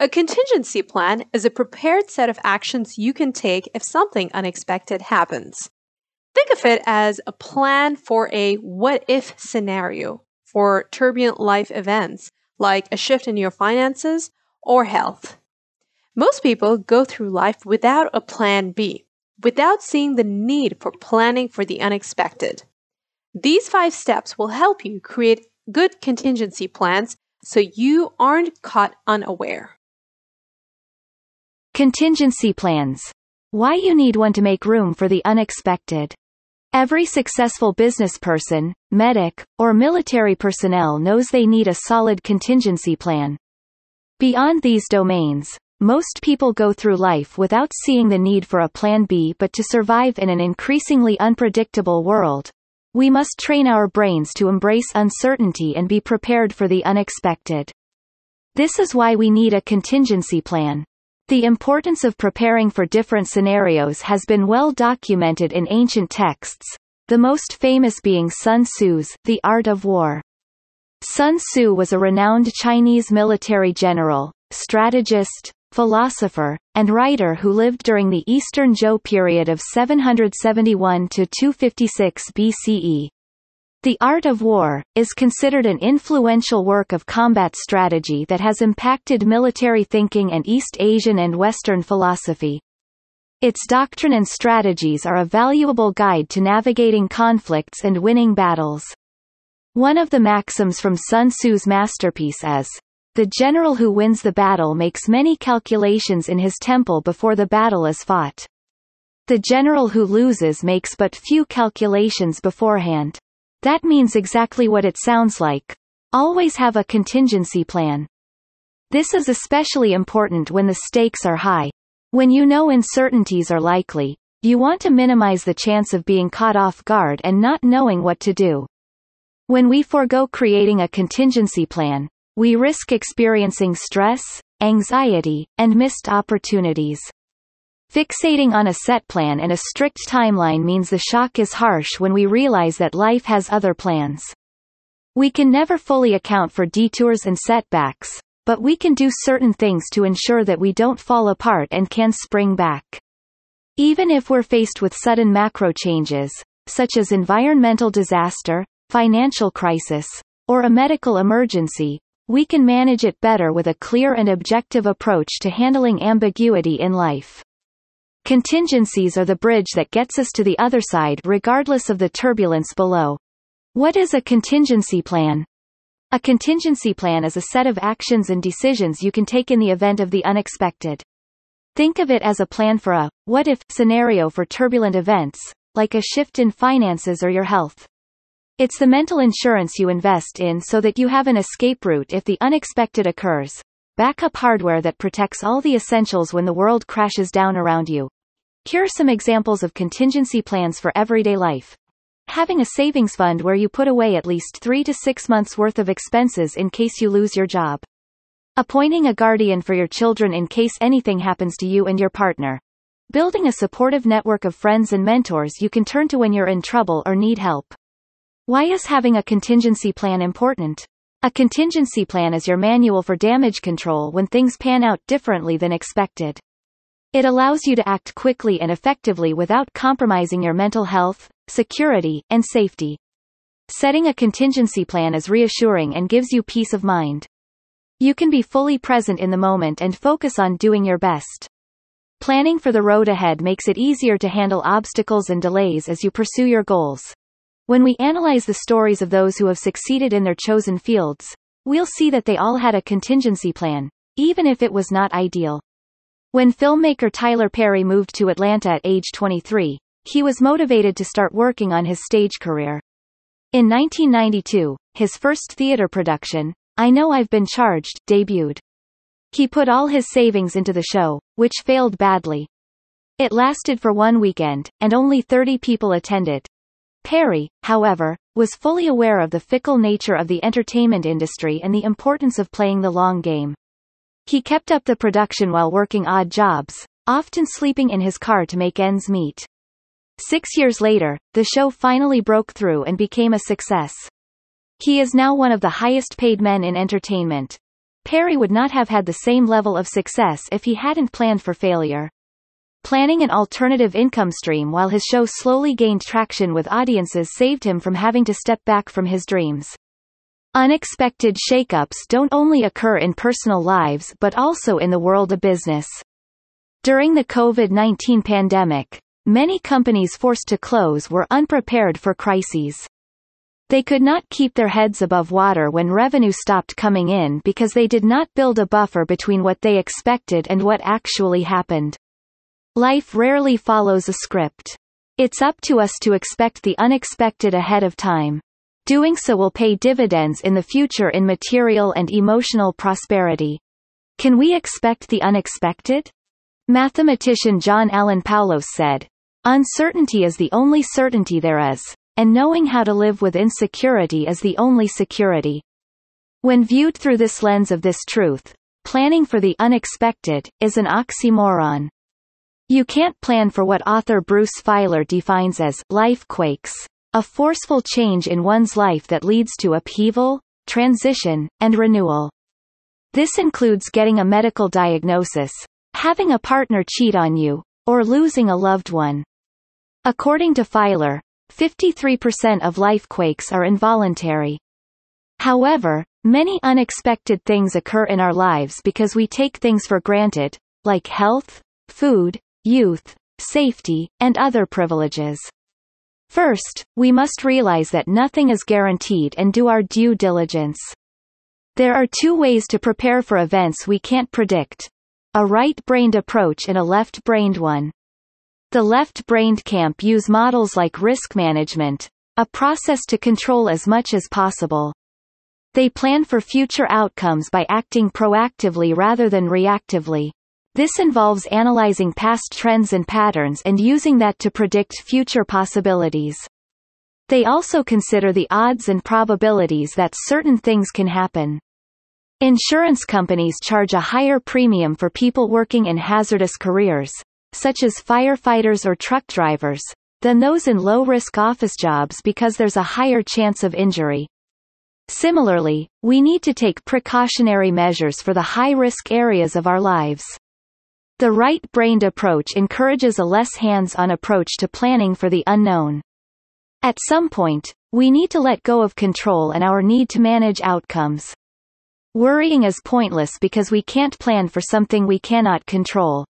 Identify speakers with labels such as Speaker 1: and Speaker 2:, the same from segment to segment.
Speaker 1: A contingency plan is a prepared set of actions you can take if something unexpected happens. Think of it as a plan for a what if scenario for turbulent life events like a shift in your finances or health. Most people go through life without a plan B, without seeing the need for planning for the unexpected. These five steps will help you create good contingency plans so you aren't caught unaware.
Speaker 2: Contingency plans. Why you need one to make room for the unexpected. Every successful business person, medic, or military personnel knows they need a solid contingency plan. Beyond these domains, most people go through life without seeing the need for a plan B but to survive in an increasingly unpredictable world. We must train our brains to embrace uncertainty and be prepared for the unexpected. This is why we need a contingency plan. The importance of preparing for different scenarios has been well documented in ancient texts, the most famous being Sun Tzu's The Art of War. Sun Tzu was a renowned Chinese military general, strategist, philosopher, and writer who lived during the Eastern Zhou period of 771 to 256 BCE. The Art of War, is considered an influential work of combat strategy that has impacted military thinking and East Asian and Western philosophy. Its doctrine and strategies are a valuable guide to navigating conflicts and winning battles. One of the maxims from Sun Tzu's masterpiece is, The general who wins the battle makes many calculations in his temple before the battle is fought. The general who loses makes but few calculations beforehand. That means exactly what it sounds like. Always have a contingency plan. This is especially important when the stakes are high. When you know uncertainties are likely, you want to minimize the chance of being caught off guard and not knowing what to do. When we forego creating a contingency plan, we risk experiencing stress, anxiety, and missed opportunities. Fixating on a set plan and a strict timeline means the shock is harsh when we realize that life has other plans. We can never fully account for detours and setbacks, but we can do certain things to ensure that we don't fall apart and can spring back. Even if we're faced with sudden macro changes, such as environmental disaster, financial crisis, or a medical emergency, we can manage it better with a clear and objective approach to handling ambiguity in life. Contingencies are the bridge that gets us to the other side regardless of the turbulence below. What is a contingency plan? A contingency plan is a set of actions and decisions you can take in the event of the unexpected. Think of it as a plan for a what if scenario for turbulent events, like a shift in finances or your health. It's the mental insurance you invest in so that you have an escape route if the unexpected occurs. Backup hardware that protects all the essentials when the world crashes down around you. Here are some examples of contingency plans for everyday life. Having a savings fund where you put away at least three to six months worth of expenses in case you lose your job. Appointing a guardian for your children in case anything happens to you and your partner. Building a supportive network of friends and mentors you can turn to when you're in trouble or need help. Why is having a contingency plan important? A contingency plan is your manual for damage control when things pan out differently than expected. It allows you to act quickly and effectively without compromising your mental health, security, and safety. Setting a contingency plan is reassuring and gives you peace of mind. You can be fully present in the moment and focus on doing your best. Planning for the road ahead makes it easier to handle obstacles and delays as you pursue your goals. When we analyze the stories of those who have succeeded in their chosen fields, we'll see that they all had a contingency plan, even if it was not ideal. When filmmaker Tyler Perry moved to Atlanta at age 23, he was motivated to start working on his stage career. In 1992, his first theater production, I Know I've Been Changed, debuted. He put all his savings into the show, which failed badly. It lasted for one weekend, and only 30 people attended. Perry, however, was fully aware of the fickle nature of the entertainment industry and the importance of playing the long game. He kept up the production while working odd jobs, often sleeping in his car to make ends meet. Six years later, the show finally broke through and became a success. He is now one of the highest paid men in entertainment. Perry would not have had the same level of success if he hadn't planned for failure. Planning an alternative income stream while his show slowly gained traction with audiences saved him from having to step back from his dreams. Unexpected shakeups don't only occur in personal lives but also in the world of business. During the COVID-19 pandemic, many companies forced to close were unprepared for crises. They could not keep their heads above water when revenue stopped coming in because they did not build a buffer between what they expected and what actually happened. Life rarely follows a script. It's up to us to expect the unexpected ahead of time. Doing so will pay dividends in the future in material and emotional prosperity. Can we expect the unexpected? Mathematician John Allen Paulos said, Uncertainty is the only certainty there is and knowing how to live with insecurity is the only security. When viewed through this lens of this truth, planning for the unexpected is an oxymoron. You can't plan for what author Bruce Feiler defines as life quakes, a forceful change in one's life that leads to upheaval, transition, and renewal. This includes getting a medical diagnosis, having a partner cheat on you, or losing a loved one. According to Feiler, 53% of life quakes are involuntary. However, many unexpected things occur in our lives because we take things for granted, like health, food, youth, safety, and other privileges. First, we must realize that nothing is guaranteed and do our due diligence. There are two ways to prepare for events we can't predict. A right-brained approach and a left-brained one. The left-brained camp use models like risk management, a process to control as much as possible. They plan for future outcomes by acting proactively rather than reactively. This involves analyzing past trends and patterns and using that to predict future possibilities. They also consider the odds and probabilities that certain things can happen. Insurance companies charge a higher premium for people working in hazardous careers, such as firefighters or truck drivers, than those in low-risk office jobs because there's a higher chance of injury. Similarly, we need to take precautionary measures for the high-risk areas of our lives. The right-brained approach encourages a less hands-on approach to planning for the unknown. At some point, we need to let go of control and our need to manage outcomes. Worrying is pointless because we can't plan for something we cannot control.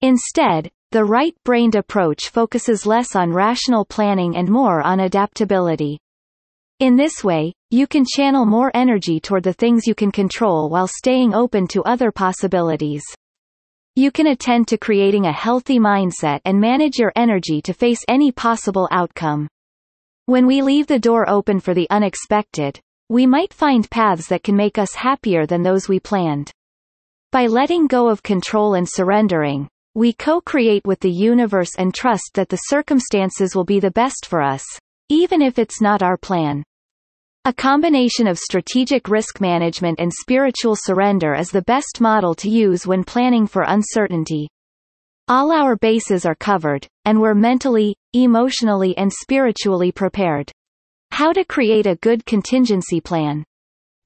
Speaker 2: Instead, the right-brained approach focuses less on rational planning and more on adaptability. In this way, you can channel more energy toward the things you can control while staying open to other possibilities. You can attend to creating a healthy mindset and manage your energy to face any possible outcome. When we leave the door open for the unexpected, we might find paths that can make us happier than those we planned. By letting go of control and surrendering, we co-create with the universe and trust that the circumstances will be the best for us, even if it's not our plan. A combination of strategic risk management and spiritual surrender is the best model to use when planning for uncertainty. All our bases are covered, and we're mentally, emotionally and spiritually prepared. How to create a good contingency plan.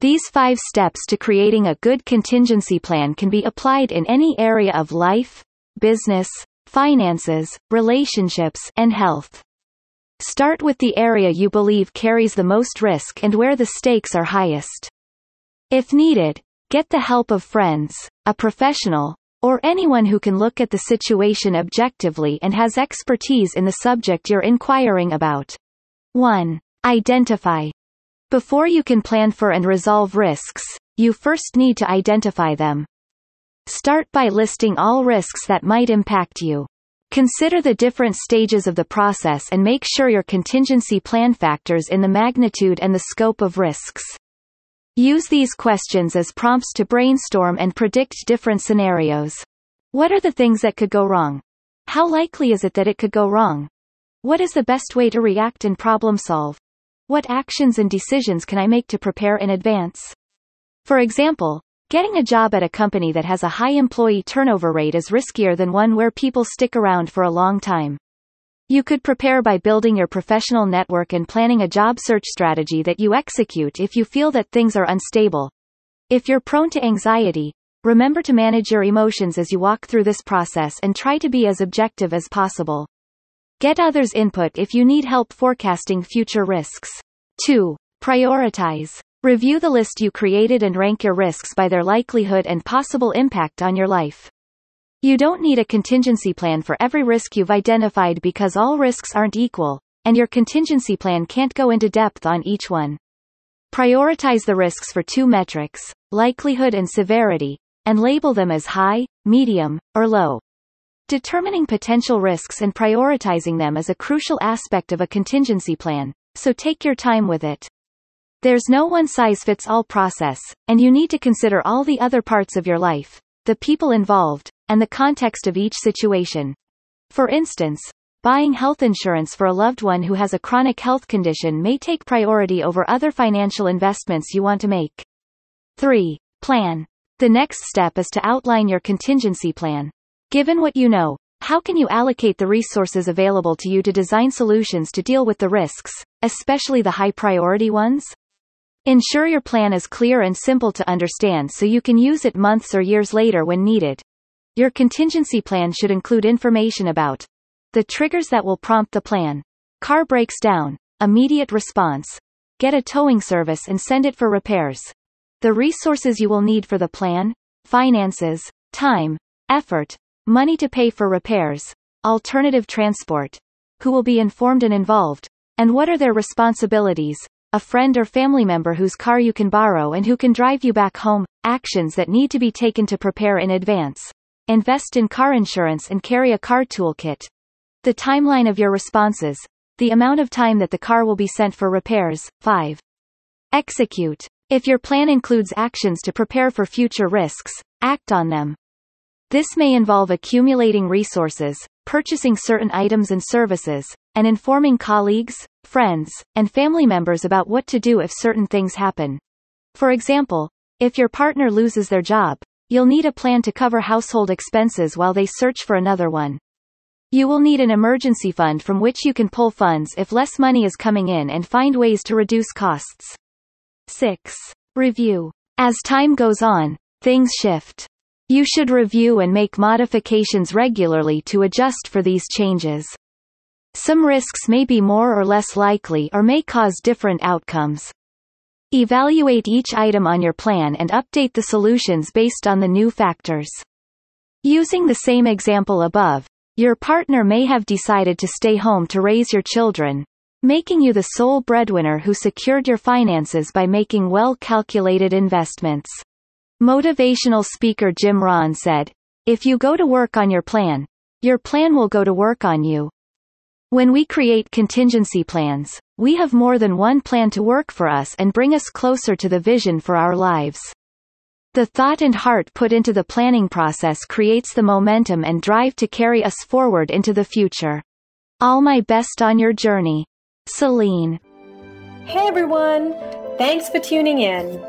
Speaker 2: These five steps to creating a good contingency plan can be applied in any area of life, business, finances, relationships, and health. Start with the area you believe carries the most risk and where the stakes are highest. If needed, get the help of friends, a professional, or anyone who can look at the situation objectively and has expertise in the subject you're inquiring about. 1. Identify. Before you can plan for and resolve risks, you first need to identify them. Start by listing all risks that might impact you. Consider the different stages of the process and make sure your contingency plan factors in the magnitude and the scope of risks. Use these questions as prompts to brainstorm and predict different scenarios. What are the things that could go wrong? How likely is it that it could go wrong? What is the best way to react and problem solve? What actions and decisions can I make to prepare in advance? For example, getting a job at a company that has a high employee turnover rate is riskier than one where people stick around for a long time. You could prepare by building your professional network and planning a job search strategy that you execute if you feel that things are unstable. If you're prone to anxiety, remember to manage your emotions as you walk through this process and try to be as objective as possible. Get others' input if you need help forecasting future risks. 2. Prioritize. Review the list you created and rank your risks by their likelihood and possible impact on your life. You don't need a contingency plan for every risk you've identified because all risks aren't equal, and your contingency plan can't go into depth on each one. Prioritize the risks for two metrics, likelihood and severity, and label them as high, medium, or low. Determining potential risks and prioritizing them is a crucial aspect of a contingency plan, so take your time with it. There's no one-size-fits-all process, and you need to consider all the other parts of your life, the people involved, and the context of each situation. For instance, buying health insurance for a loved one who has a chronic health condition may take priority over other financial investments you want to make. 3. Plan. The next step is to outline your contingency plan. Given what you know, how can you allocate the resources available to you to design solutions to deal with the risks, especially the high priority ones? Ensure your plan is clear and simple to understand so you can use it months or years later when needed. Your contingency plan should include information about the triggers that will prompt the plan. Car breaks down, immediate response. Get a towing service and send it for repairs. The resources you will need for the plan, finances, time, effort, money to pay for repairs, alternative transport, who will be informed and involved, and what are their responsibilities, a friend or family member whose car you can borrow and who can drive you back home, actions that need to be taken to prepare in advance. Invest in car insurance and carry a car toolkit. The timeline of your responses, the amount of time that the car will be sent for repairs. 5. Execute. If your plan includes actions to prepare for future risks, act on them. This may involve accumulating resources, purchasing certain items and services, and informing colleagues, friends, and family members about what to do if certain things happen. For example, if your partner loses their job, you'll need a plan to cover household expenses while they search for another one. You will need an emergency fund from which you can pull funds if less money is coming in and find ways to reduce costs. 6. Review. As time goes on, things shift. You should review and make modifications regularly to adjust for these changes. Some risks may be more or less likely or may cause different outcomes. Evaluate each item on your plan and update the solutions based on the new factors. Using the same example above, your partner may have decided to stay home to raise your children, making you the sole breadwinner who secured your finances by making well-calculated investments. Motivational speaker Jim Rohn said, If you go to work on your plan, your plan will go to work on you. When we create contingency plans, we have more than one plan to work for us and bring us closer to the vision for our lives. The thought and heart put into the planning process creates the momentum and drive to carry us forward into the future. All my best on your journey. Celine.
Speaker 1: Hey everyone! Thanks for tuning in.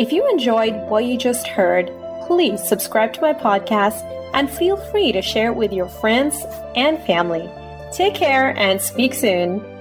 Speaker 1: If you enjoyed what you just heard, please subscribe to my podcast and feel free to share it with your friends and family. Take care and speak soon.